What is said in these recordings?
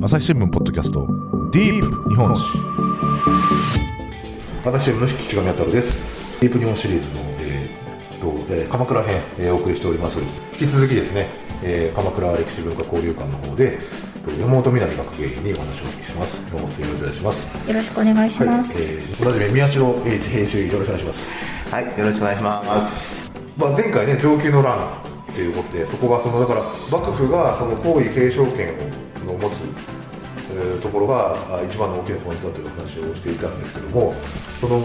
朝日新聞ポッドキャストディープ日本史。朝日新聞の菊池上太郎です。ディープ日本シリーズの、えーとえー鎌倉編、えーお送りしております。引き続きですね、えー鎌倉歴史文化交流館の方でと山本みなみ学芸員にお話をお聞きします。山本さんよろしくお願いします。よろしくお願いしはい、ます。えー、同じめ宮代英一編集員よろしくお願いします。はい、よろしくお願いします。まあ、前回ね上級の乱ということでそこがそのだから幕府がその皇位継承権を持つ、えーところがあ一番の大きなポイントだという話をしていたんですけどもその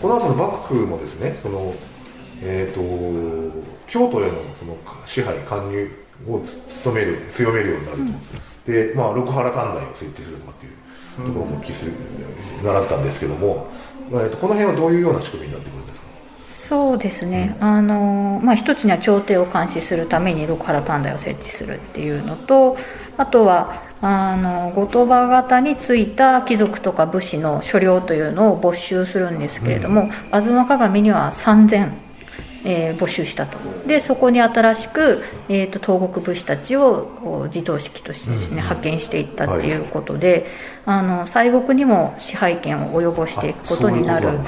この後の幕府もですねその、えー、と京都へのその支配勧入をつ務める強めるようになると、で、まあ、六原短大を設置するとかっていうところも気する、習ったんですけども、えー、とこの辺はどういうような仕組みになってくるんですか？そうですね、あのまあ、一つには朝廷を監視するために六原短大を設置するっていうのとあとはあの後鳥羽方についた貴族とか武士の所領というのを没収するんですけれども、吾妻鏡には3000、えー没収したと。でそこに新しく、えー、と東国武士たちをお地頭式としてです、ね派遣していったっていうことで、あの西国にも支配権を及ぼしていくことになるっ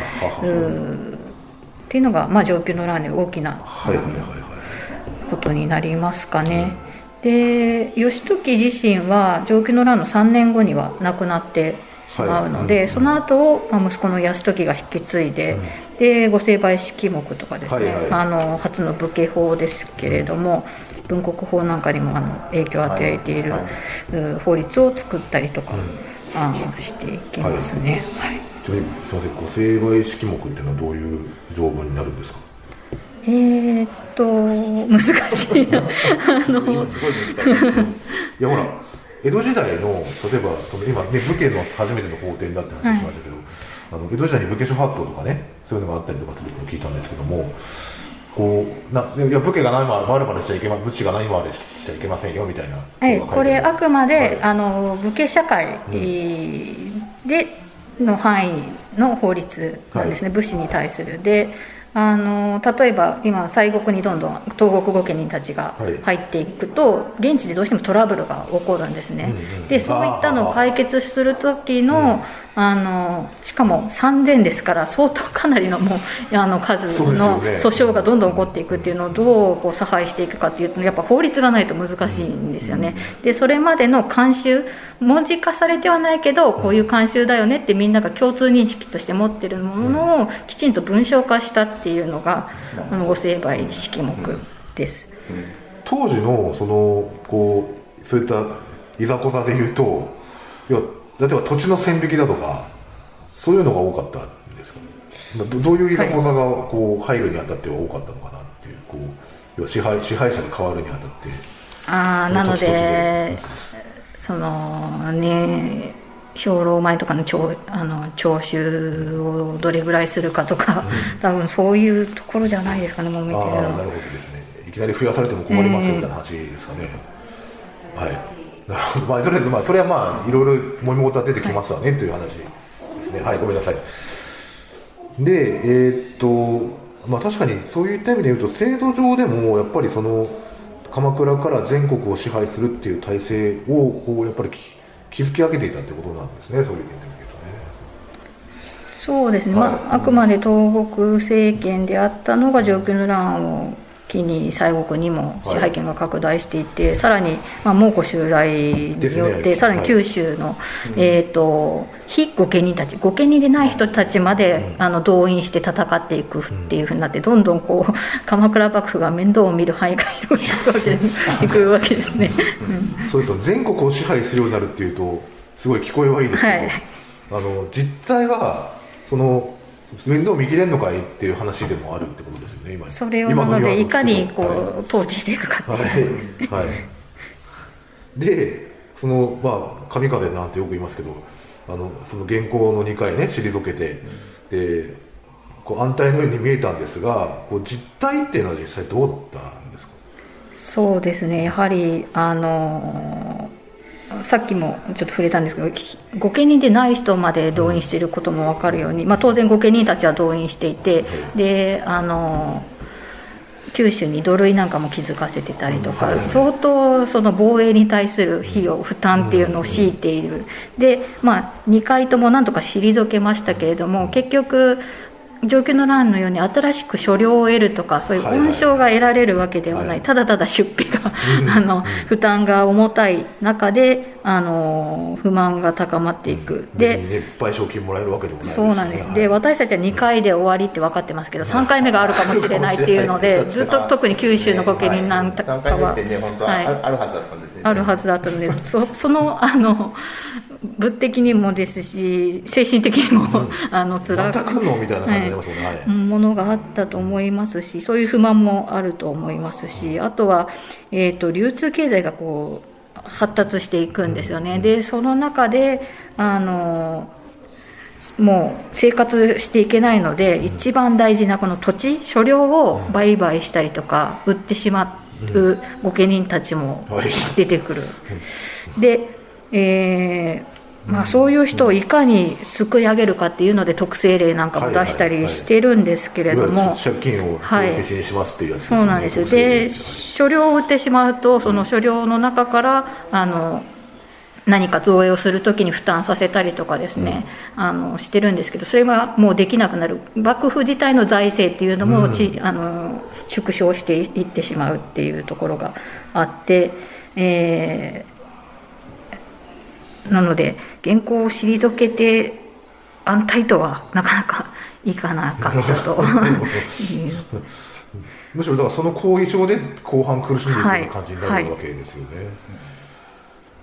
ていうのが、まあ、上級の乱の大きなはいはいはいはい。ことになりますかね。で義時自身は上級の乱の3年後には亡くなってしまうので、はいうんその後を、まあ、息子の泰時が引き継いで、で御成敗式目とかですね、はいはい。あの初の武家法ですけれども、文国法なんかにもあの影響を与えている、はいはう法律を作ったりとか、あのしていきますね。はい。ちなみにすみません御成敗式目っていうのはどういう条文になるんですか？えーっと難しいな。あの今すごい難しい。いやほら江戸時代の例えば今ね武家の初めての法典だって話しましたけど、あの江戸時代に武家諸法度とかねそういうのがあったりとかするのを聞いたんですけどもこうないや武家が何もあるまでしちゃいけま武士が何もあれしちゃいけませんよみたいなはい、これあくまで、はい。あの武家社会での範囲の法律なんですね、武士に対する。であの例えば今西国にどんどん東国御家人たちがはい。入っていくと、現地でどうしてもトラブルが起こるんですね、うんうんでそういったのを解決する時の,、あのしかも3000ですから相当かなりのもうあの数のね。訴訟がどんどん起こっていくっていうのをどうこう差配していくかっていうとやっぱ法律がないと難しいんですよね、でそれまでの慣習文字化されてはないけどこういう慣習だよねってみんなが共通認識として持ってるものをきちんと文章化したっていうのがあの御成敗式目です、当時のそのこうそういったいざこざで言うといや例えば土地の線引きだとかそういうのが多かったんですか？ねどどういういざこざがこう入るにあたっては多かったのかなっていうこう要は支配支配者が変わるにあたってああなので。でそのね兵糧米とかの徴あの徴収をどれぐらいするかとか、多分そういうところじゃないですかねもめてるのは。ああなるほどですね。いきなり増やされても困りますみたいな話ですかね、はいなるほどまあとりあえずまあそれはまあいろいろもみ事は出てきますわね、という話ですね。はいごめんなさい。でえーっとまあ確かにそういった意味で言うと制度上でもやっぱりその鎌倉から全国を支配するっていう体制をこうやっぱりき築き上げていたってことなんですねそういう意味で言うとね。そうですね、はい。まあ、あくまで東国政権であったのが上級の乱を機に西国にも支配権が拡大していて、さらに、まあ、蒙古襲来によって、ね。さらに九州の、えー、と非御家人たち御家人でない人たちまで、あの動員して戦っていくっていうふうになってどんどんこう 鎌倉幕府が面倒を見る範囲が広いわけでいくわけですね。うん。そうですよ。全国を支配するようになるっていうとすごい聞こえはいいですけど、はい。あの実態はその面倒見きれんのかいっていう話でもあるってことですよね今。それを今なのでいかにこはう統治していくかっていうい、はい。はい。でそのまあ神風なんてよく言いますけどあのその原稿の2回ね退けて、でこう安泰のように見えたんですがこう実態っていうのは実際どうだったんですか？そうですね。やはりあのさっきもちょっと触れたんですけどき御家人でない人まで動員していることも分かるように、まあ、当然御家人たちは動員していてであの九州に土塁なんかも築かせてたりとか、はい。相当その防衛に対する費用負担っていうのを強いている、でまあ2回ともなんとか退けましたけれども結局上級の欄のように新しく所領を得るとかそういうはいはい。恩賞が得られるわけではない、はい。ただただ出費があの負担が重たい中であの不満が高まっていく、でね賠償金もらえるわけでもないそうなんです、で私たちは2回で終わりって分かってますけど3回目があるかもしれないっていうのでずっと特に九州の御家人なんか3回目はってね、本当ははい。あるはずだったんですね。あるはずだったのでそそのあの物的にもですし精神的にも、あの辛く。ますもんね、はい。うんものがあったと思いますしそういう不満もあると思いますしあとは、えー、と流通経済がこう発達していくんですよね、でその中であのもう生活していけないので、一番大事なこの土地所領を売買したりとか売ってしまう御家人たちもはい。出てくる、で、えーまあ、そういう人をいかに救い上げるかっていうので特性例なんかも出したりしてるんですけれども、借金を帳消しにしますっていうやつですね、そうなんですよ。で所領を売ってしまうとその所領の中からあの何か造営をするときに負担させたりとかですね、あのしてるんですけどそれがもうできなくなる。幕府自体の財政っていうのもち、あの縮小していってしまうっていうところがあって、えーなので原稿を退けて安泰とはなかなかいかなかったと。むしろだからその後遺症で後半苦しんでいくような感じになるわけですよね、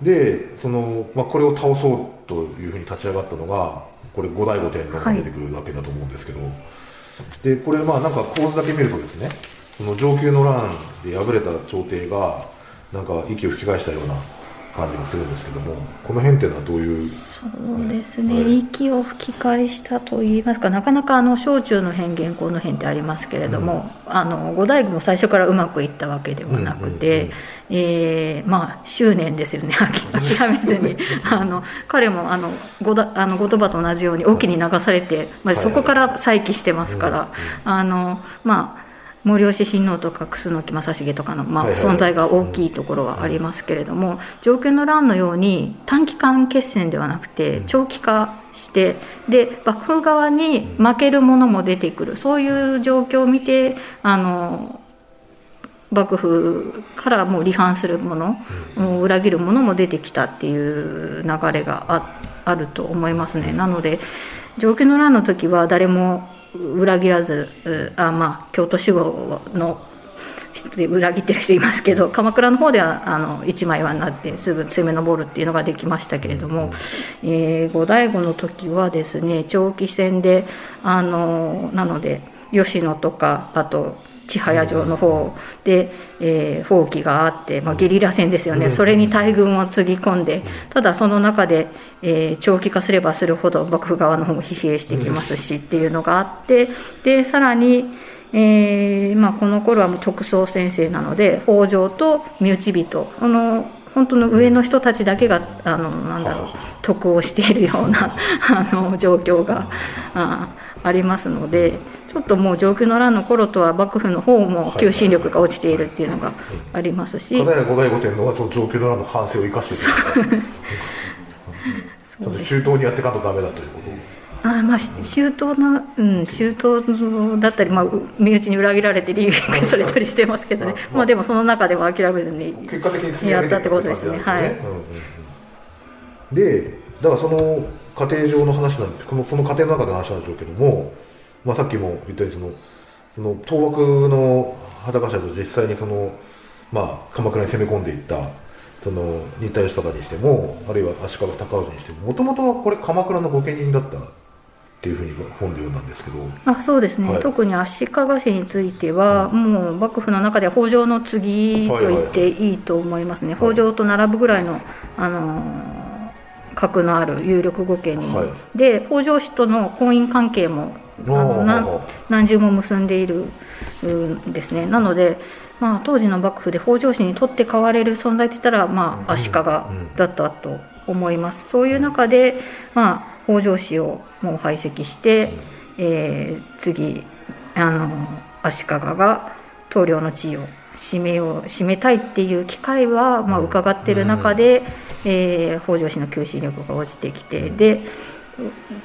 でその、まあ、これを倒そうというふうに立ち上がったのがこれ後醍醐天皇が出てくるわけだと思うんですけど、でこれまあなんか構図だけ見るとですねその上級の乱で敗れた朝廷がなんか息を吹き返したような感じがするんですけどもこの辺っていうのはどういう？そうですね、はい。息を吹き返したといいますかなかなかあの小中の変原稿の変ってありますけれども、あの後醍醐も最初からうまくいったわけではなくて、うんうんうんえーまあ執念ですよね。諦 諦めずに。あの彼もあの後だあの後鳥羽と同じように沖に流されて、まあ、そこから再起してますから、あのまあ森吉親王とか楠木正成とかの、まあ、存在が大きいところはありますけれども、上級の乱のように短期間決戦ではなくて長期化してで幕府側に負けるものも出てくる。そういう状況を見てあの幕府からもう離反するもの、もう裏切るものも出てきたっていう流れがああると思いますね。なので上級の乱の時は誰も裏切らずうあ、まあ、京都守護ので裏切ってる人いますけど鎌倉の方ではあの一枚岩になってすぐ攻め上るっていうのができましたけれども、えー後醍醐の時はですね長期戦であのなので吉野とかあと千早城の方で、えー、放棄があって、まあ、ゲリラ戦ですよね、それに大軍をつぎ込んで、ただその中で、えー長期化すればするほど幕府側の方も疲弊してきますしっていうのがあって、でさらに、えーまあ、この頃はもう特捜先生なので、北条と身内人、この本当の上の人たちだけが、あのなんだろう、得をしているようなあの状況があありますので、ちょっともう上級の乱の頃とは幕府の方も求心力が落ちているっていうのがありますし、片や後醍醐天皇はその上級の乱の反省を生かしてるかちょっと中東にやっていかんとダメだということ。あまあ、周到な、うん、周到だったり、まあ、う身内に裏切られて理由がそれぞれしてますけどね、まあ、でもその中でも諦めずに結果的にやったってことですね。はい。でだからその家庭上の話なんです。このその家庭の中での話なんでしょうけども、まあ、さっきも言ったようにそのその倒幕の畑頭と実際にその、まあ、鎌倉に攻め込んでいったその新田義貞にしてもあるいは足利尊氏にしてももともとはこれ鎌倉の御家人だったっていうふうに本で読んだんですけど。あそうですね、はい。特に足利氏については、もう幕府の中では北条の次と言っていいと思いますね、北条と並ぶぐらいの、あのー格のある有力御家人、はい。で北条氏との婚姻関係もあの何何重も結んでいるうんですね。なので、まあ、当時の幕府で北条氏にとって代われる存在といったら、まあ、足利だったと思います、そういう中で、まあ、北条氏をもう排斥して、えー次あの足利が棟梁の地位を占めよう占めたいっていう機会は、まあ、伺ってる中で、えー北条氏の求心力が落ちてきてで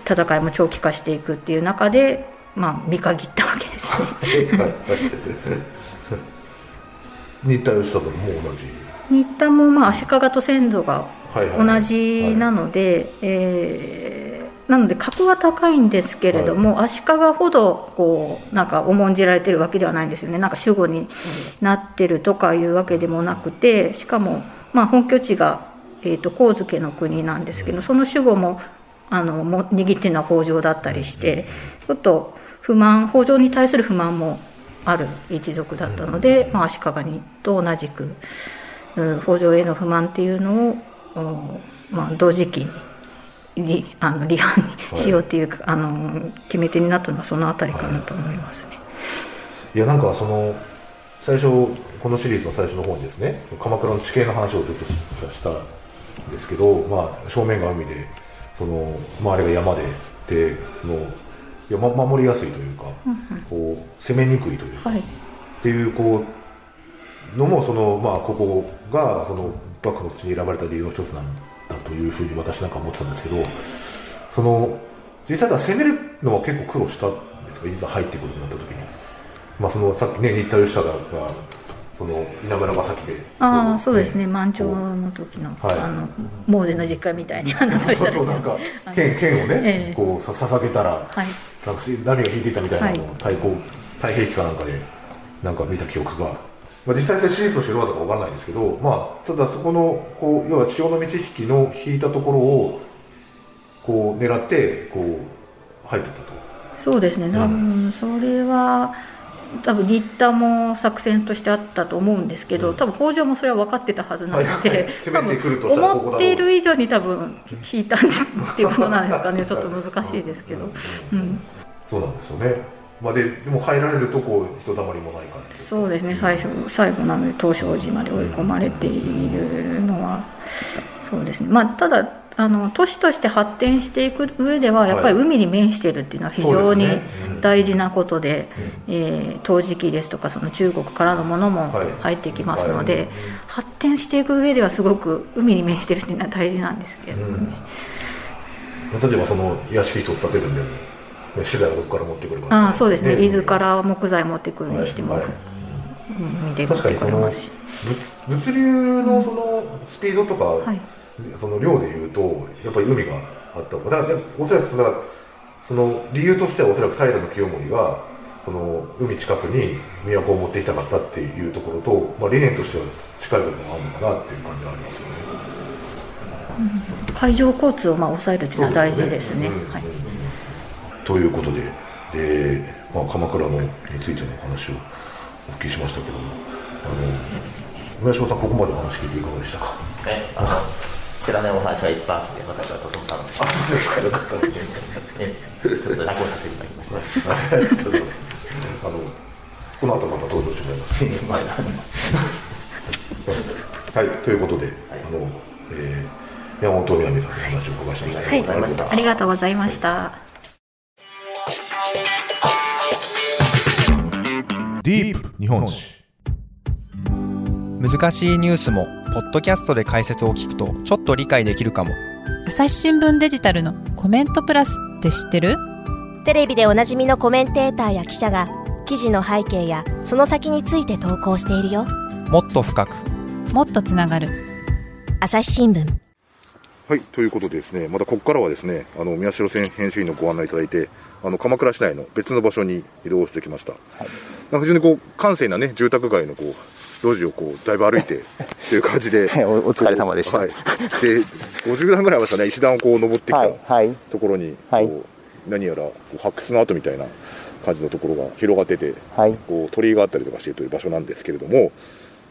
戦いも長期化していくっていう中で、まあ、見限ったわけですね。はいはい新田義貞も同じ新田もまあ足利と先祖がはい。はい。はい。同じなので、えーなので格は高いんですけれども、足利ほどこうなんか重んじられてるわけではないんですよね。なんか守護になってるとかいうわけでもなくてしかもまあ本拠地が、えー、と神漬の国なんですけどその守護もあのも握ってるのは北条だったりしてちょっと不満北条に対する不満もある一族だったので、まあ、足利にと同じく。うん北条への不満っていうのを、おまあ、同時期にりあの離反にしようっていうか、あの決め手になったのはそのあたりかなと思いますね。い。やなんかその最初このシリーズの最初の方にですね鎌倉の地形の話をちょっとしたんですけど、まあ、正面が海でその周りが山ででそのいや、ま、守りやすいというか、こう攻めにくいというか、はい。っていうこうのもその、まあ、ここがその幕府の口に選ばれた理由の一つなんだというふうに私なんか思ってたんですけどその実際は攻めるのは結構苦労したんですか？いざ入ってくるとなった時に、まあ、そのさっきね新田義貞がその稲村ヶ崎でああそうですね。こ満潮の時の,、はい。あのモーゼの実家みたいに話をしたそうなんか剣剣をね、ええ。こうさ捧げたら、はい。なんか波が引いていたみたいなのをはい。太鼓太平記かなんかでなんか見た記憶が、まあ、実際にシリーズとしてどうだったかわからないんですけど、まあ、ただそこのこう要は潮の満ち引きの引いたところをこう狙ってこう入っていったと。そうですね。多分それは多分新田も作戦としてあったと思うんですけど、多分北条もそれは分かってたはずなので、はいはい。てこ思っている以上に多分引いたっていうことなんですかね。ちょっと難しいですけど、うん、そうなんですよね、まあ、ででも入られるとこう人だまりもない感じでそうですね。最初最後なので東照寺まで追い込まれているのはそうですね。まあただあの都市として発展していく上ではやっぱり海に面してるっていうのは非常に大事なことで、えー陶磁器ですとかその中国からのものもはい。入ってきますので、はい。発展していく上ではすごく海に面してるっていうのは大事なんですけれどもね、例えばその屋敷一つ建てるんでも、ね、資材はどこから持ってくるかああそうですね。伊豆らから木材持ってくるにしても、はい。はい海で持って確かにその。物物流のそのスピードとか、はい。その量でいうとやっぱり海があっただからおそらくそのその理由としてはおそらく平清盛がその海近くに都を持っていきたかったっていうところと、まあ、理念としては近い部分があるのかなっていう感じがありますよね。海上交通をまあ抑えるっていうのは大事ですね。うん。はい。ということでで、まあ、鎌倉のについてのお話をお聞きしましたけどもあの村島さんここまでお話聞いていかがでしたか？ね、あの知らないお話がいっぱいあって私はとても楽しあそうですか。よかったですいねちょっと落語させていただきました。あのこの後また登場してもらいます。まあはい、ということで、あの、えー、山本みなみさんのお話をお伺いしました。はいありがとうございましたありがとうございディープ日本史。難しいニュースもポッドキャストで解説を聞くとちょっと理解できるかも。朝日新聞デジタルのコメントプラスって知ってる？テレビでおなじみのコメンテーターや記者が記事の背景やその先について投稿しているよ。もっと深く。もっとつながる。朝日新聞。はい、ということでですね、またここからはですね、あの宮代編集員のご案内いただいて、あの鎌倉市内の別の場所に移動してきました。なんか非常にこう閑静なね住宅街のこう路地をこうだいぶ歩いて っていう感じで、はいおお疲れ様でした。はい、で50段ぐらいましたね石段をこう登ってきたはいはい。ところに、はい。何やらこう発掘の跡みたいな感じのところが広がってて、はい。こう鳥居があったりとかしているという場所なんですけれども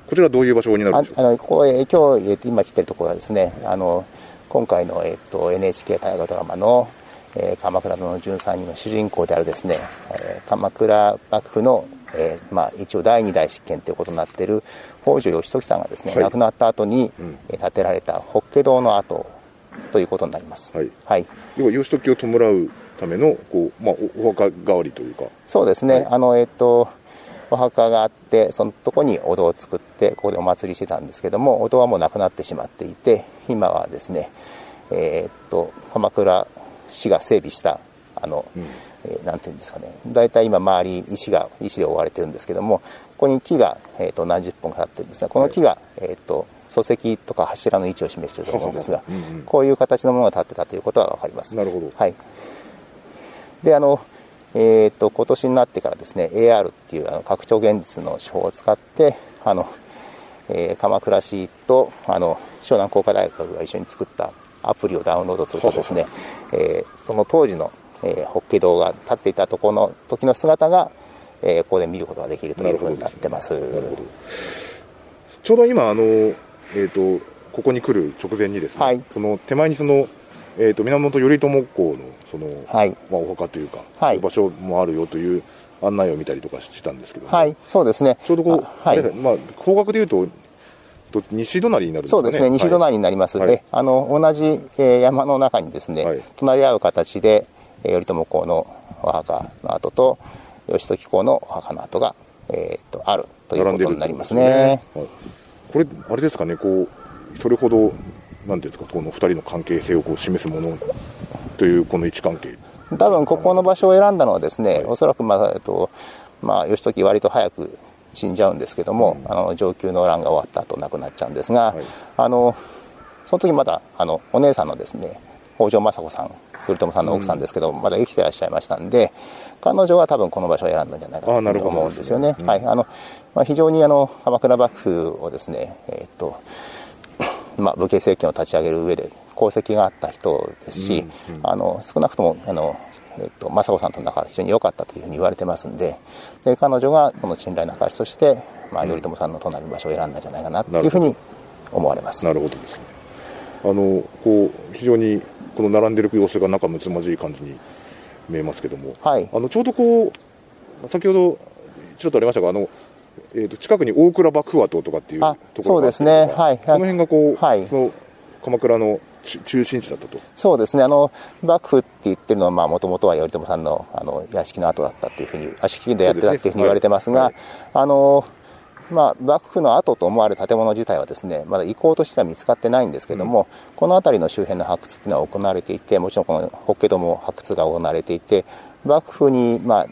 こちらはどういう場所になるんでしょう？かああのここへ今日、えーと今来てるところはですねあの今回の、えー、と NHK 大河ドラマの、えー鎌倉殿の13人の主人公であるですね、えー鎌倉幕府の、えーまあ、一応第二代執権ということになっている北条義時さんがですね、はい。亡くなった後に、うん。えー建てられた法華堂の跡ということになります。はい。はい。要は義時を弔うためのこう、まあ、おお墓代わりというか。そうですね、はい。あのえっとお墓があってそのとこにお堂を作ってここでお祭りしてたんですけどもお堂はもうなくなってしまっていて今はですねえーっと鎌倉市が整備したあの、えーなんていうんですかね。大体今周り石が石で覆われてるんですけどもここに木が、えーっと何十本か立ってるんですがこの木が、えーっと礎石とか柱の位置を示していると思うんですが、うんうん。こういう形のものが立ってたということは分かります。なるほど。はい。で、あの、えっ、と、今年になってからですね、AR っていうあの拡張現実の手法を使って、あの、えー鎌倉市と、あの、湘南工科大学が一緒に作ったアプリをダウンロードするとですね、えーその当時の、えー、法華堂が立っていたところの時の姿が、えーここで見ることができるというふうになってます。ちょうど今あの、えー、とここに来る直前にですね、はい。その手前にその、えー、と源頼朝公のその、はい。まあ、お墓というか、はい。場所もあるよという案内を見たりとかしたんですけども、はい、そうですね。ちょうどこう、あはい。まあ、方角でいうとと西隣になるんですかね。そうですね、西隣になります。はい。で、あの同じ、えー山の中にですね、はい。隣り合う形で、えー頼朝公のお墓の跡と義時公のお墓の跡が、えー、とあるということになりますね。はい。これ、あれですかね、こうそれほど、なんていうんですか、この2人の関係性をこう示すものという、この位置関係、多分ここの場所を選んだのはですね、おそらく、まあえっとまあ、義時割と早く死んじゃうんですけども、あの上級の乱が終わった後亡くなっちゃうんですが、はい。あのその時まだあのお姉さんのですね北条政子さん頼朝さんの奥さんですけど、まだ生きてらっしゃいましたんで彼女は多分この場所を選んだんじゃないかと思うんですよね。うん。はい。あのまあ、非常にあの鎌倉幕府をですね、えーっとまあ、武家政権を立ち上げる上で功績があった人ですし、あの少なくともあの、えっと政子さんとの仲が非常に良かったというふうに言われてますんでで彼女がその信頼の証として、まあ、頼朝さんの隣の場所を選んだんじゃないかなというふうに思われます。なるほどですね。あのこう非常にこの並んでる様子が仲睦まじい感じに見えますけども、はい。あのちょうどこう先ほどちょっとありましたがあの、えー、と近くに大倉幕府跡とかっていうあところがそうですね。はい。この辺がこう、はい。その鎌倉の中中心地だったと。そうですね。あの幕府って言ってるのはもともとは頼朝さんのあの屋敷の跡だったっていうふうに屋敷でやってたっていうふうに言われてますがはい。あのまあ、幕府の跡と思われる建物自体はですねまだ遺構としては見つかってないんですけども、この辺りの周辺の発掘っていうのは行われていてもちろんこの法華堂も発掘が行われていて幕府に、まあ、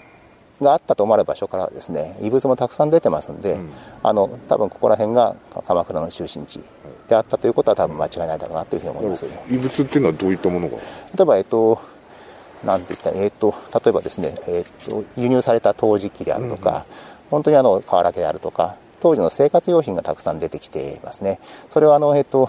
があったと思われる場所からはですね遺物もたくさん出てますんで、あの多分ここら辺が鎌倉の中心地であったということは多分間違いないだろうなというふうに思います。遺物っていうのはどういったものが？例えば、えっと、なんて言ったら、えっと、例えばですね、えっと、輸入された陶磁器であるとか、本当にあの瓦家であるとか、当時の生活用品がたくさん出てきていますね。それはあの、えっと、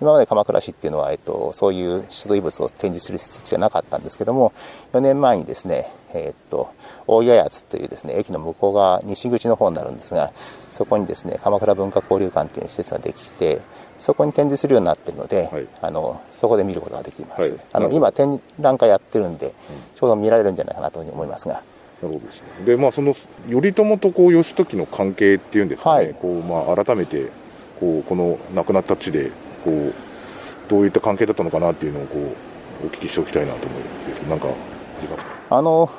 今まで鎌倉市っていうのは、えっと、そういう出土遺物を展示する施設じゃなかったんですけども、4年前にですね、えっと、大谷谷津というですね、駅の向こう側、西口の方になるんですが、そこにですね、鎌倉文化交流館という施設ができて、そこに展示するようになっているので、はいあのそこで見ることができます。はいあの今展覧会やってるんで、ちょうど見られるんじゃないかなと思いますが、なるほどですね。で、まあ、その頼朝とこう義時の関係っていうんですかね、はいこうまあ、改めてこうこの亡くなった地でこうどういった関係だったのかなっていうのをこうお聞きしておきたいなと思うんですけど、なんかありますか？あの、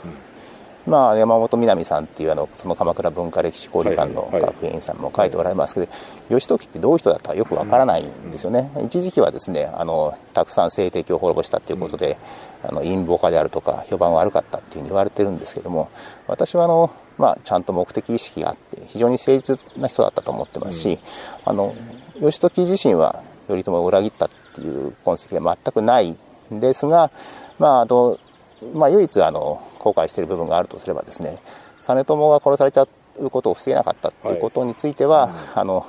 まあ、山本みなみさんっていうあのその鎌倉文化歴史交流館の学芸員さんも書いておられますけど、義時ってどういう人だったかよくわからないんですよね、一時期はですねあのたくさん性的を滅ぼしたということで、あの陰謀家であるとか評判悪かったっていうふうに言われてるんですけども私はあの、まあ、ちゃんと目的意識があって非常に誠実な人だったと思ってますし、あの義時自身は頼朝を裏切ったっていう痕跡は全くないんですが、まああのまあ、唯一あの後悔している部分があるとすればですね実朝が殺されちゃうことを防げなかったということについては、あの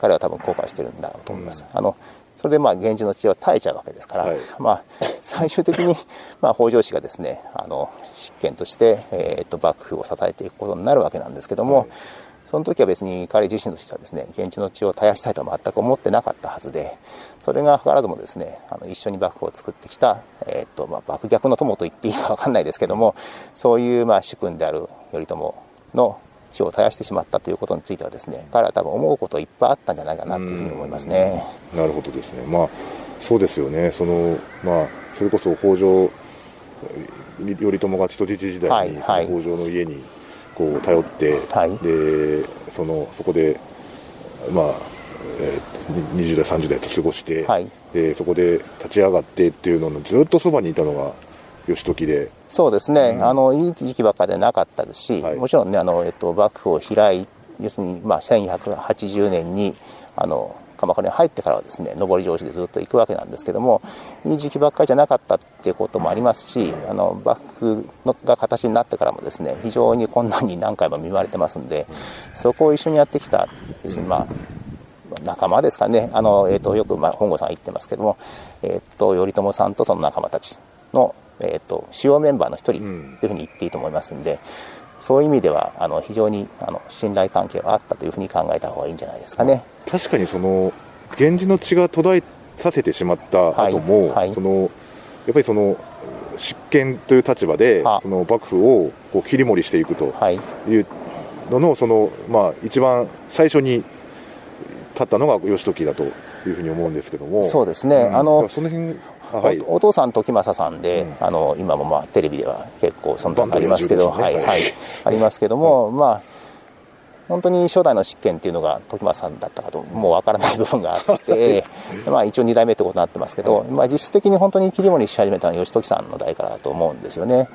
彼は多分後悔してるんだろうと思います。あのそれでまあ源氏の知恵は絶えちゃうわけですから、はい。まあ、最終的に、まあ、北条氏がですねあの執権として、えー、と幕府を支えていくことになるわけなんですけども、その時は別に彼自身としてはですね源氏の血を絶やしたいとは全く思ってなかったはずでそれが図らずもですねあの一緒に幕府を作ってきた、えーとまあ、幕逆の友と言っていいか分かんないですけどもそういうまあ主君である頼朝の血を絶やしてしまったということについてはですね彼は多分思うこといっぱいあったんじゃないかなというふうに思いますね。なるほどですね。まあそうですよね。そのまあそれこそ北条頼朝が人質時代に、はいはい北条の家にこう頼って、はい。でそのそこで、まあえー20代30代と過ごして、はい。でそこで立ち上がってっていうののずっとそばにいたのが義時で。そうですね、あのいい時期ばっかりでなかったですし、はい。もちろんねあの、えっと、幕府を開い要するに、まあ、1180年にあの鎌倉に入ってからはですね上り調子でずっと行くわけなんですけどもいい時期ばっかりじゃなかったっていうこともありますしあの幕府のが形になってからもですね非常に困難に何回も見舞われてますんでそこを一緒にやってきた要するにまあ仲間ですかね、あのえー、とよく、まあ、本郷さんが言ってますけども、えー、と頼朝さんとその仲間たちの、えー、と主要メンバーの一人というふうに言っていいと思いますんで、そういう意味ではあの非常にあの信頼関係があったというふうに考えた方がいいんじゃないですかね。確かにその源氏の血が途絶えさせてしまった後も、はい。はい。そのやっぱりその執権という立場では。その幕府をこう切り盛りしていくとはい。いうののその、まあ、一番最初に立ったのが義時だというふうに思うんですけども。そうですね。ん。あのその辺あはい。おお父さん時政さんで、あの今もまあテレビでは結構存在ありますけど、バンドではいはい。ありますけども、まあ本当に初代の執権っていうのが時政さんだったかともうわからない部分があって まあ一応2代目ってことになってますけど、まあ、実質的に本当に切り盛りし始めたのは義時さんの代からだと思うんですよね。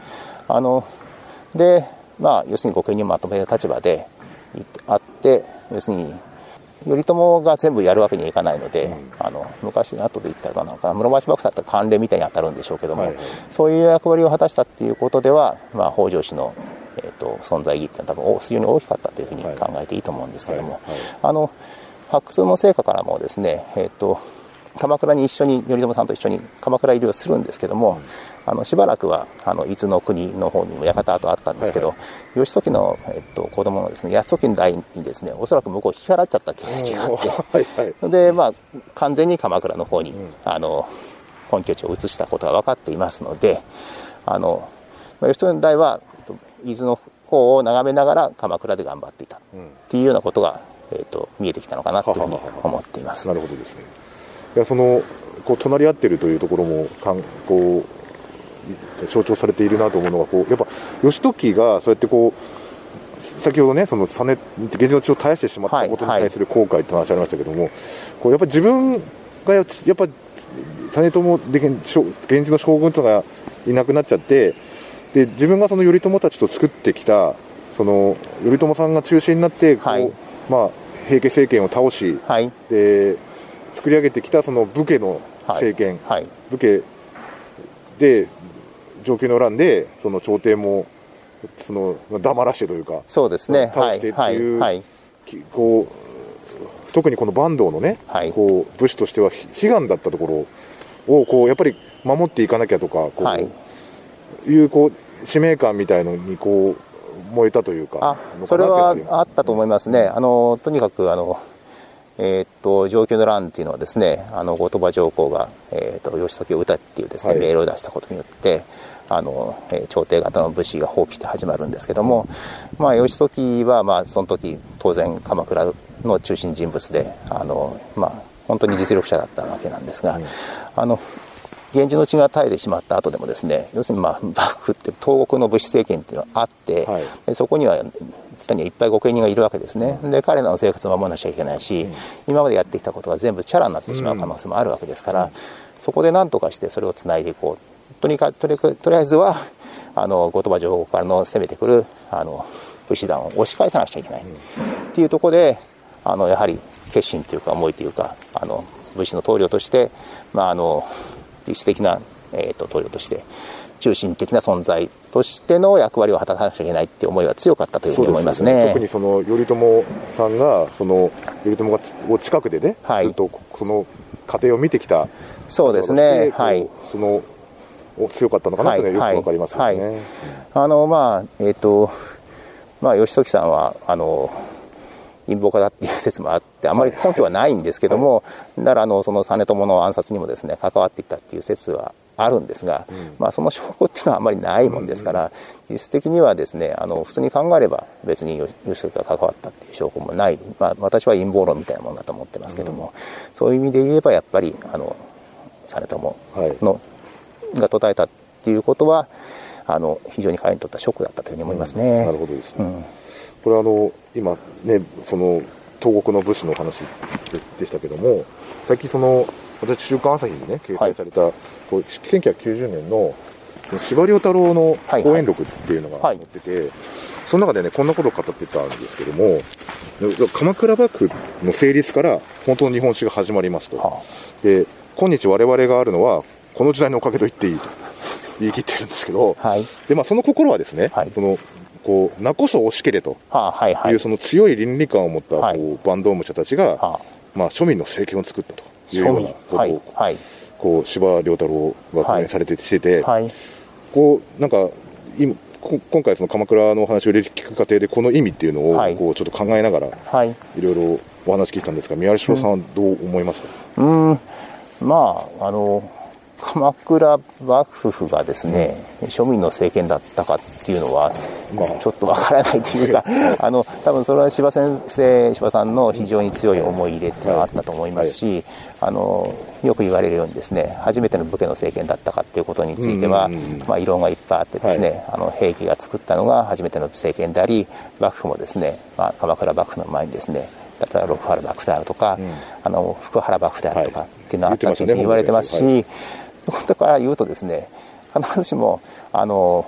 あのでまあ要するに御家人をまとめる立場でいあって要するに頼朝が全部やるわけにはいかないので、あの昔後で言ったらなのかな室町幕府だったら関連みたいに当たるんでしょうけども、はいはい。そういう役割を果たしたっていうことでは、まあ、北条氏の、えー、と存在意義っていうのは多分非常に大きかったというふうに考えていいと思うんですけども、はいはい。あの発掘の成果からもですね、えー、と鎌倉に一緒に頼朝さんと一緒に鎌倉入りをするんですけども、あのしばらくはあの伊豆の国の方にも館跡あったんですけど、義時の、えっと、子供のですね泰時の代にですねおそらく向こう引き払っちゃった形跡があって。はいはい。でまあ完全に鎌倉の方に、あの本拠地を移したことが分かっていますのであの、まあ、義時の代はえっと伊豆の方を眺めながら鎌倉で頑張っていた。っていうようなことが、えっと見えてきたのかなというふうに思っています。な。るほどですね。いやそのこう隣り合ってるというところもかんこう象徴されているなと思うのがこうやっぱ義時がそうやってこう先ほどねその実源氏の血を絶やしてしまったことに対する後悔って話ありましたけども、こうやっぱ自分がややっぱ実朝で源氏の将軍とかがいなくなっちゃってで自分がその頼朝たちと作ってきたその頼朝さんが中心になってこう、はい。まあ、平家政権を倒し、はい。で作り上げてきたその武家の政権、はい。武家で承久の乱でその朝廷もその黙らしてというかそうですね。倒してってはいう、はい。きこう特にこの坂東のね、はい。こう武士としてはひ悲願だったところをこうやっぱり守っていかなきゃとかこう、はい。い、うこう使命感みたいのにこう燃えたというかあそれはあったと思いますね、うん。あのとにかくあの、えーっと承久の乱っていうのはですねあの後鳥羽上皇が、えーっと義時を討たっていうですね、はい。命令を出したことによってあの、えー朝廷方の武士が放棄して始まるんですけども、まあ、義時は、まあ、その時当然鎌倉の中心人物であの、まあ、本当に実力者だったわけなんですが、あの源氏の血が絶えてしまった後でもですね要するにまあ幕府って東国の武士政権っていうのがあって、はい。でそこには下にはいっぱい御家人がいるわけですね。で彼らの生活を守らなきゃいけないし、今までやってきたことが全部チャラになってしまう可能性もあるわけですから、そこで何とかしてそれをつないでいこうとにかくとりとりあえずはあの後鳥羽上皇からの攻めてくるあの武士団を押し返さなくちゃいけない、っていうところであのやはり決心というか思いというかあの武士の棟梁として、まあ、あの立質的な、えー、と棟梁として中心的な存在としての役割を果たさなくちゃいけないっていう思いが強かったというふうに思いますね。特にその頼朝さんがその頼朝がを近くでね、はい。ずっとその過程を見てきた。そうですね。はい。そのお強かったのかな？というのはよくわかりますよね、はい。はいあのまあえっ、とまあ義時さんはあの陰謀家だっていう説もあってあまり根拠はないんですけども、だからあのその実朝の暗殺にもですね関わっていったっていう説はあるんですが、まあ、その証拠っていうのはあまりないもんですから、実質的にはですねあの普通に考えれば別に義時が関わったっていう証拠もない、まあ、私は陰謀論みたいなものだと思ってますけども、そういう意味で言えばやっぱりあの実朝の、が途絶えたっていうことはあの非常に彼にとってはショックだったというふうに思いますね。なるほどですね。うん。これあの今ねその東国の武士の話ででしたけども最近その私週刊朝日にね掲載された、こう1990年の司馬遼太郎のはい講演録っていうのがはい。載ってて、その中でねこんなことを語ってたんですけども鎌倉幕府の成立から本当の日本史が始まりますと、はで今日我々があるのはこの時代のおかげと言っていいと言い切ってるんですけど、はい。でまあ、その心はですね、はい。そのこう名こそ押し切れといはい。いうその強い倫理観を持ったこう、はいバンド武者たちが、はまあ、庶民の政権を作ったというようなことを、はい。はい。こう司馬遼太郎が講演されてしてこうなんか今こ今回その鎌倉のお話を聞く過程でこの意味っていうのをはい。こうちょっと考えながらはい。いろいろお話聞いたんですが宮代さんはどう思いますか、うーん。まああの鎌倉幕府がですね庶民の政権だったかっていうのはまあちょっとわからないというかあの多分それは柴先生柴さんの非常に強い思い入れっていうのがあったと思いますし、あのよく言われるようにですね初めての武家の政権だったかっていうことについては、まあ、異論がいっぱいあってですね、あの平家が作ったのが初めての政権であり幕府もですね、まあ、鎌倉幕府の前にですね例えば六原幕府であるとか、あの福原幕府であるとかはいっていうのがあったと言われてますし、本だから言うとですね必ずしもあの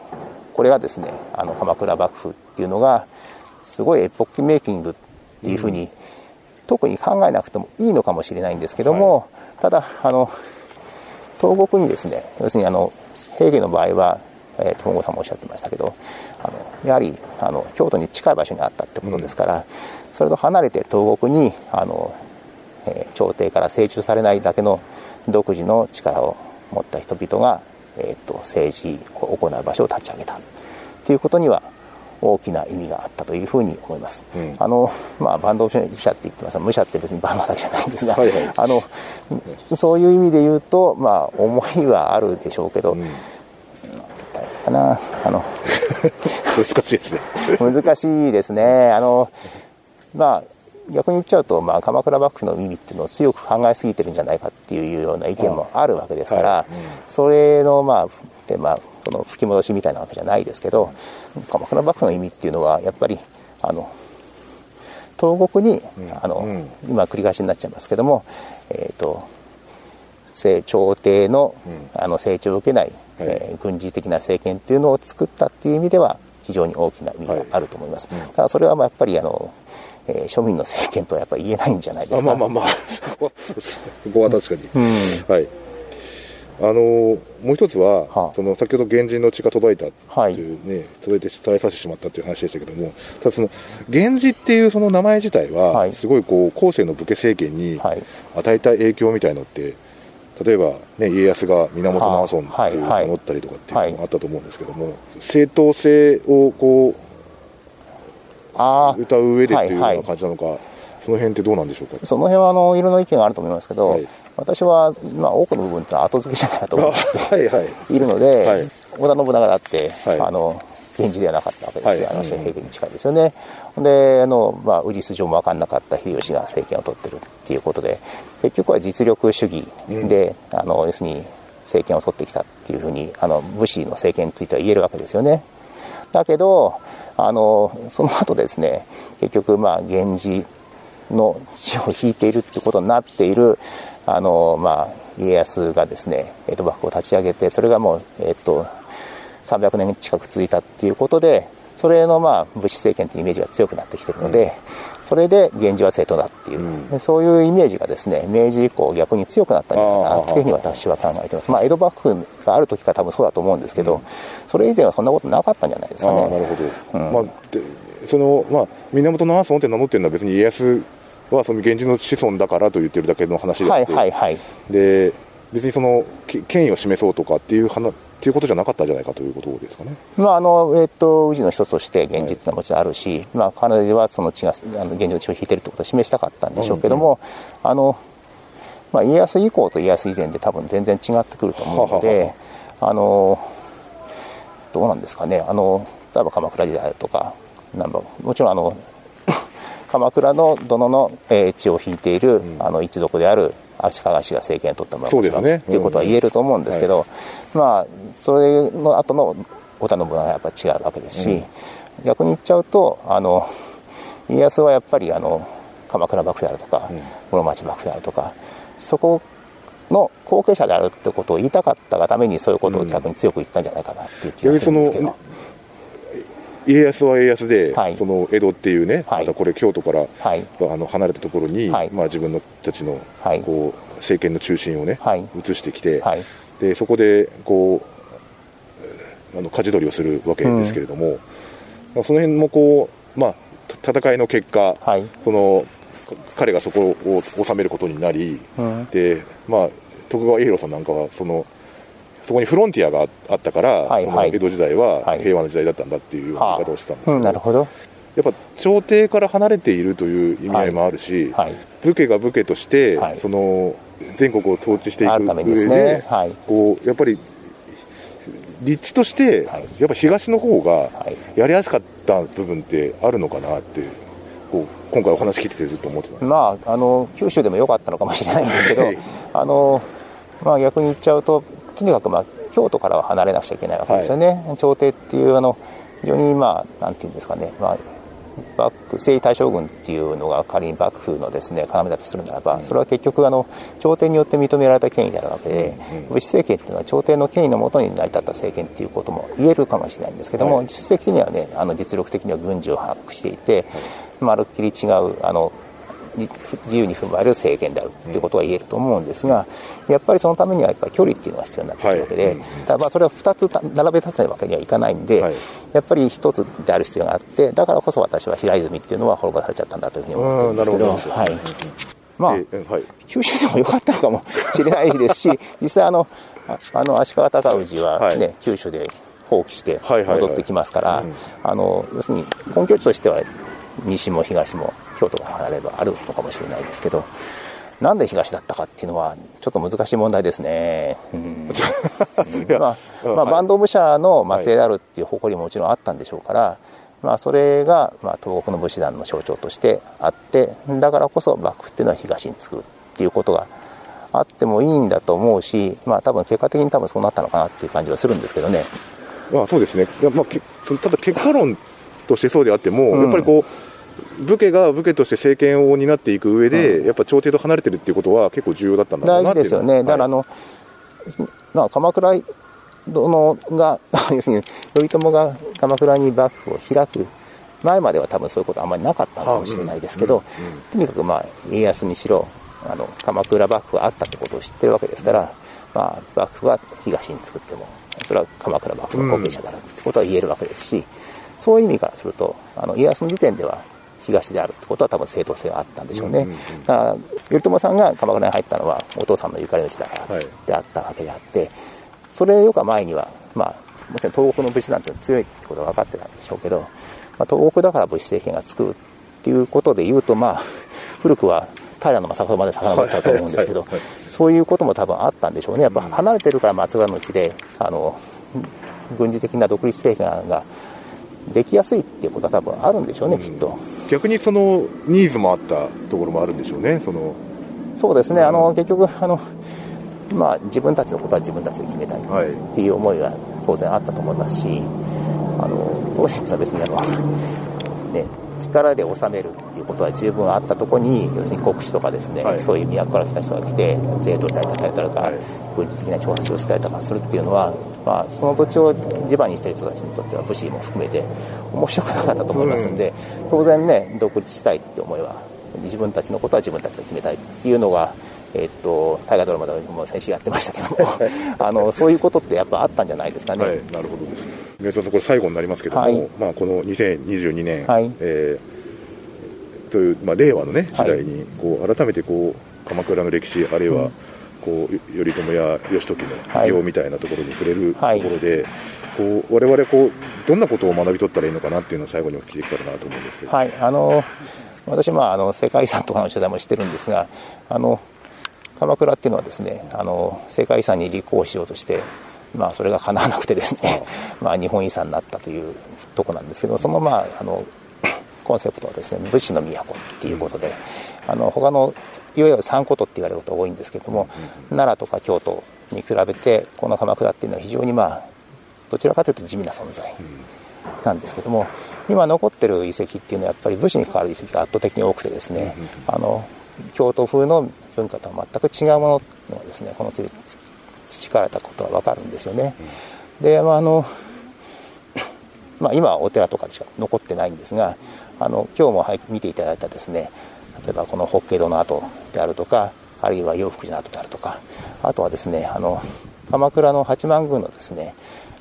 これがですねあの鎌倉幕府っていうのがすごいエポックメイキングっていうふうに、特に考えなくてもいいのかもしれないんですけども、ただあの東国にですね要するにあの平家の場合は、えー、本郷さんもおっしゃってましたけどあのやはりあの京都に近い場所にあったってことですから、それと離れて東国にあの、えー朝廷から成中されないだけの独自の力を持った人々が、えー、と政治を行う場所を立ち上げたということには大きな意味があったというふうに思います。うんあのまあ、バンド武者って言ってますが武者って別にバンドだけじゃないんですが、はいはいあのそういう意味で言うと、まあ、思いはあるでしょうけど、ん誰かなあの 難しいですね。難しいですね。あのまあ逆に言っちゃうと、まあ、鎌倉幕府の意味っていうのを強く考えすぎてるんじゃないかっていうような意見もあるわけですから、はい。うん。それのまあでまあこの吹き戻しみたいなわけじゃないですけど鎌倉幕府の意味っていうのはやっぱりあの東国に、あのうん。今繰り返しになっちゃいますけども、えー、と政朝廷の,、あの成長を受けない、はい。えー軍事的な政権っていうのを作ったっていう意味では非常に大きな意味があると思います、ただそれはまあやっぱりあの、えー庶民の政権とはやっぱり言えないんじゃないですか。あまあまあまあ、そこは確かに。うん。はい。あのもう一つは、はあ。その先ほど源氏の血が届いたはいっていうね、届いて伝えさせてしまったっていう話でしたけども、ただその源氏っていうその名前自体は、はい。すごいこう後世の武家政権にはい。与えた影響みたいのって、例えば、ね、家康が源直尊っていったりとかっていうのがあったと思うんですけども、正当性をこあう歌う上でっていうようはない。感じなのか、その辺ってどうなんでしょうか？その辺はあのいろんな意見があると思いますけど、はい。私は、まあ、多くの部分って後付けじゃないかと思っはいはい。ているので、はい。織田信長だって、はい。あの源氏ではなかったわけですよ、はい。あの人平家に近いですよね。であの、まあ、氏筋も分かんなかった秀吉が政権を取ってるっていうことで結局は実力主義で、あの要するに政権を取ってきたっていうふうにあの武士の政権については言えるわけですよね。だけどあのその後ですね結局まあ源氏の血を引いているってことになっているあの、まあ、家康がですね江戸幕府を立ち上げてそれがもう、えっと、300年近く続いたっていうことでそれのまあ武士政権っていうイメージが強くなってきてるので、それで源氏は正当だっていう、でそういうイメージがですね明治以降逆に強くなったんじゃないかなっていうふうに私は考えています、まあ、江戸幕府がある時から多分そうだと思うんですけど、それ以前はそんなことなかったんじゃないですかね。なるほど、まあ、でそのまあ源直尊って名乗ってるのは別に家康はその源氏の子孫だからと言ってるだけの話であはいって、はいはい。で別にそのけ権威を示そうとかっていう話っていうことじゃなかったんじゃないかということですかね。まああのえっと氏の一つとして現実はもちろんあるし、まあ、彼女はその血があの現状の血を引いてるってことを示したかったんでしょうけども、あのまあ、家康以降と家康以前で多分全然違ってくると思うのであのどうなんですかね。あの例えば鎌倉時代とかなんかもちろんあの 鎌倉の殿の、えー血を引いている、あの一族である足利氏が政権を取ったものそうですね。っていうことは言えると思うんですけど、まあそれの後の織田信長はやっぱ違うわけですし、逆に言っちゃうとあの家康はやっぱりあの鎌倉幕府であるとか室町幕府であるとかそこの後継者であるってことを言いたかったがためにそういうことを逆に強く言ったんじゃないかなっていう気がするんですけど、家康は家康で、はい。その江戸っていうね、はい。またこれ京都から、はい。あの離れたところに、はい。まあ、自分のたちの、はい。こう政権の中心をね、はい。移してきて、はい。でそこでこうあの舵取りをするわけですけれども、まあ、その辺もこう、まあ、た戦いの結果、はい。そのか彼がそこを治めることになり、うん。でまあ、徳川家広さんなんかはそのそこにフロンティアがあったから、はいはい。江戸時代ははい。平和な時代だったんだっていうような言い方をしてたんですけど、うん、なるほど。やっぱ朝廷から離れているという意味合いもあるし、はい。武家が武家として、はい。その全国を統治していくあるためにででね。はい。こうやっぱり立地として、はい。やっぱ東の方がはい。やりやすかった部分ってあるのかなってこう今回お話聞いててずっと思ってたまああの九州でも良かったのかもしれないんですけど はい。あの、まあ、逆に言っちゃうととにかく、まあ、京都からは離れなくちゃいけないわけですよね、朝廷っていうあの非常にまあなんていうんですかね、まあ、幕府征夷大将軍っていうのが仮に幕府のですね要だとするならば、それは結局あの朝廷によって認められた権威であるわけで、武士政権っていうのは朝廷の権威のもとに成り立った政権っていうことも言えるかもしれないんですけども、はい。実質的にはねあの実力的には軍事を把握していて、まるっきり違うあのに自由に踏まれる政権であるということが言えると思うんですが、やっぱりそのためにはやっぱり距離っていうのが必要になってくるわけで、はい。ただまあそれは2つた並べ立つわけにはいかないんで、はい。やっぱり1つである必要があってだからこそ私は平泉っていうのは滅ぼされちゃったんだというふうに思ってるんですけどはい。まあ、えはい。九州でも良かったのかもしれないですし実際あのああの足利尊氏はね、はい。九州で放棄して戻ってきますから、あの要するに根拠地としては西も東も京都から離れればあるのかもしれないですけどなんで東だったかっていうのはちょっと難しい問題ですね。まあ、まあ、はい坂東武者の末裔であるっていう誇りももちろんあったんでしょうから、まあ、それが、まあ、東国の武士団の象徴としてあってだからこそ幕府っていうのは東につくっていうことがあってもいいんだと思うし、まあ、多分結果的に多分そうなったのかなっていう感じはするんですけどね。まあ、そうですね、まあ、けそのただ結果論としてそうであっても、うん。やっぱりこう武家が武家として政権を担っていく上で、やっぱ朝廷と離れてるっていうことは結構重要だったんだろう大なっていうのは事ですよね、だからあはいの、まあ、鎌倉殿が、要するに頼朝が鎌倉に幕府を開く前までは多分そういうことあんまりなかったのかもしれないですけど、とにかくまあ家康にしろあの鎌倉幕府があったってことを知ってるわけですから、まあ、幕府は東に作ってもそれは鎌倉幕府の後継者だろうってことは言えるわけですし、そういう意味からするとあの家康の時点では東であるってことは多分正当性があったんでしょうね。だから頼朝さんが鎌倉に入ったのはお父さんのゆかりの地だからはいであったわけであって、それよか前には、まあ、もちろん東国の武士団って強いってことは分かってたんでしょうけど、まあ、東国だから武士政権が作るっていうことで言うと、まあ、古くは平将門まで遡っちゃうと思うんですけど、はいはいはいそういうことも多分あったんでしょうね。やっぱ離れてるから松浦の地で、あの、軍事的な独立政権ができやすいっていうことは多分あるんでしょうね、きっと。逆にそのニーズもあったところもあるんでしょうね、その。そうですね、あの結局 あの、まあ、自分たちのことは自分たちで決めたいはいっていう思いが当然あったと思いますし、あの当時は別にあの、ね、力で治めるっていうことは十分あったところに、要するに国士とかですね、はい。そういう都から来た人が来て、税取ったり叩いたりとか、はい。軍事的な挑発をしたりとかするっていうのは、まあ、その土地を地場にしている人たちにとっては、武士も含めて面白くなかったと思いますんで、当然ね、独立したいって思いは、自分たちのことは自分たちで決めたいっていうのが、えっと、大河ドラマでも先週やってましたけども、あのそういうことってやっぱあったんじゃないですかね。はい、なるほど。です。宮田さん、これ最後になりますけども、はい。まあ、この2022年、はい。えーという、まあ、令和のね、時はい代に、こう、改めて、こう、鎌倉の歴史、あるいは、こう、頼朝や義時のはい。偉業みたいなところに触れるとこはいろで、こう、我々、こう、どんなことを学び取ったらいいのかなっていうのを最後にお聞きできたらなと思うんですけど。はい、あの私、まあ、あの世界遺産とかの取材もしてるんですが、あの鎌倉っていうのはですねあの世界遺産に立候補しようとして、まあ、それが叶わなくてですね、まあ、日本遺産になったというとこなんですけどその,、まあ、あのコンセプトはですね武士の都っていうことであの他のいわゆる三古都って言われることが多いんですけども、奈良とか京都に比べてこの鎌倉っていうのは非常にまあどちらかというと地味な存在なんですけども今残ってる遺跡っていうのはやっぱり武士に関わる遺跡が圧倒的に多くてですね、あの京都風の文化とは全く違うものがですねこの地で培われたことが分かるんですよね。で、まああのまあ、今はお寺とかしか残ってないんですがあの今日も見ていただいたですね例えばこの法華堂の跡であるとかあるいは洋福寺の跡であるとかあとはですねあの鎌倉の八幡宮のですね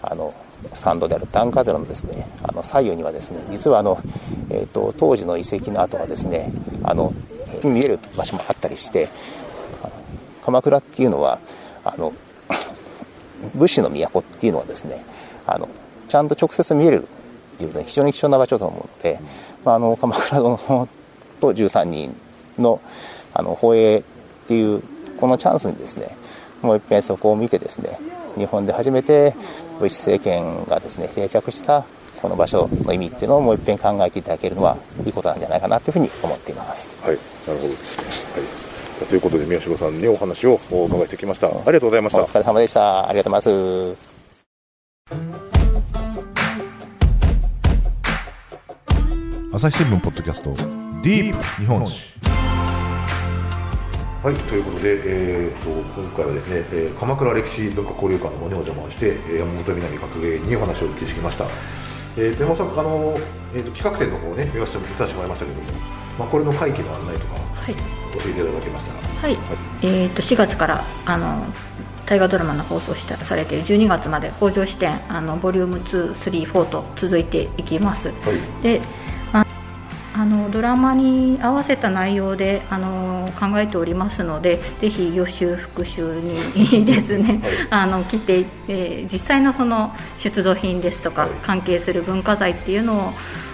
あの参道である段風のですねあの左右にはですね実はあの、えーと、当時の遺跡の跡がですねあの見える場所もあったりして鎌倉っていうのはあの武士の都っていうのはですねあのちゃんと直接見えるっていうのは非常に貴重な場所だと思うので、まあ、あの鎌倉殿と13人のあの放映っていうこのチャンスにですねもう一遍そこを見てですね日本で初めて武士政権がですね定着したこの場所の意味っていうのをもう一遍考えていただけるのはいいことなんじゃないかなというふうに思っています。はい、なるほどですね。はい。ということで宮代さんにお話をお伺いしてきました。ありがとうございました。お疲れ様でした。ありがとうございます。朝日新聞ポッドキャストディープ日本史。はい、ということで、えーと、今回はですね、えー、鎌倉歴史文化交流館の方にお邪魔して、えー、山本南学芸にお話をお聞きしてきました。えー、山本さん、あのえーと、企画展の方をね、見させてもらいましたけども、まあ、これの会期の案内とか、はい、教えていただけましたら。はい、はい、えーと、4月からあの大河ドラマの放送したされている12月まで北条支店あのボリューム2、3、4と続いていきます。はい、であのドラマに合わせた内容であの考えておりますのでぜひ予習復習にですね、はい、あの来て、えー、実際のその出土品ですとか、はい、関係する文化財っていうの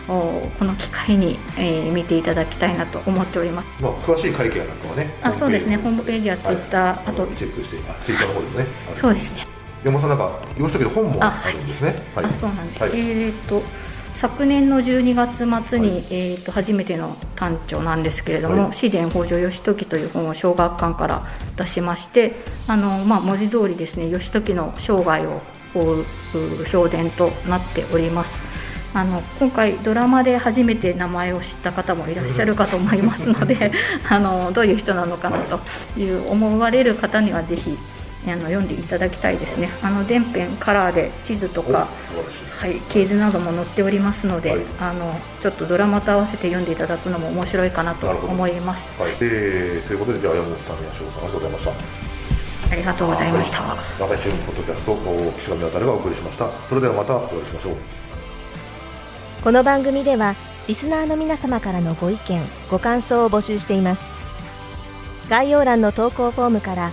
をこの機会に、えー、見ていただきたいなと思っております。まあ詳しい会見なんかはね。あ、そうですね。ホームページやツイッター、はい、あとチェックして、ツイッターの方ですね。そうですね。山本さんなんか用意したけど本もあるんですね。あ、そうなんです。えっ、と。昨年の12月末に、はい、えーと、初めての短調なんですけれども「紫伝北条義時」という本を小学館から出しましてあの、まあ、文字通りですね義時の生涯を追う評伝となっております。あの今回ドラマで初めて名前を知った方もいらっしゃるかと思いますので あのどういう人なのかなという思われる方にはぜひあの読んでいただきたいですねあの全編カラーで地図とか、はい、系図なども載っておりますので、はい、あのちょっとドラマと合わせて読んでいただくのも面白いかなと思います。はい、えー、ということでじゃあ山本さん宮代さんありがとうございました。ありがとうございました。長井新ポッドキャスト岸上渡がお送りしました。それではまたお会いしましょう。この番組ではリスナーの皆様からのご意見ご感想を募集しています。概要欄の投稿フォームから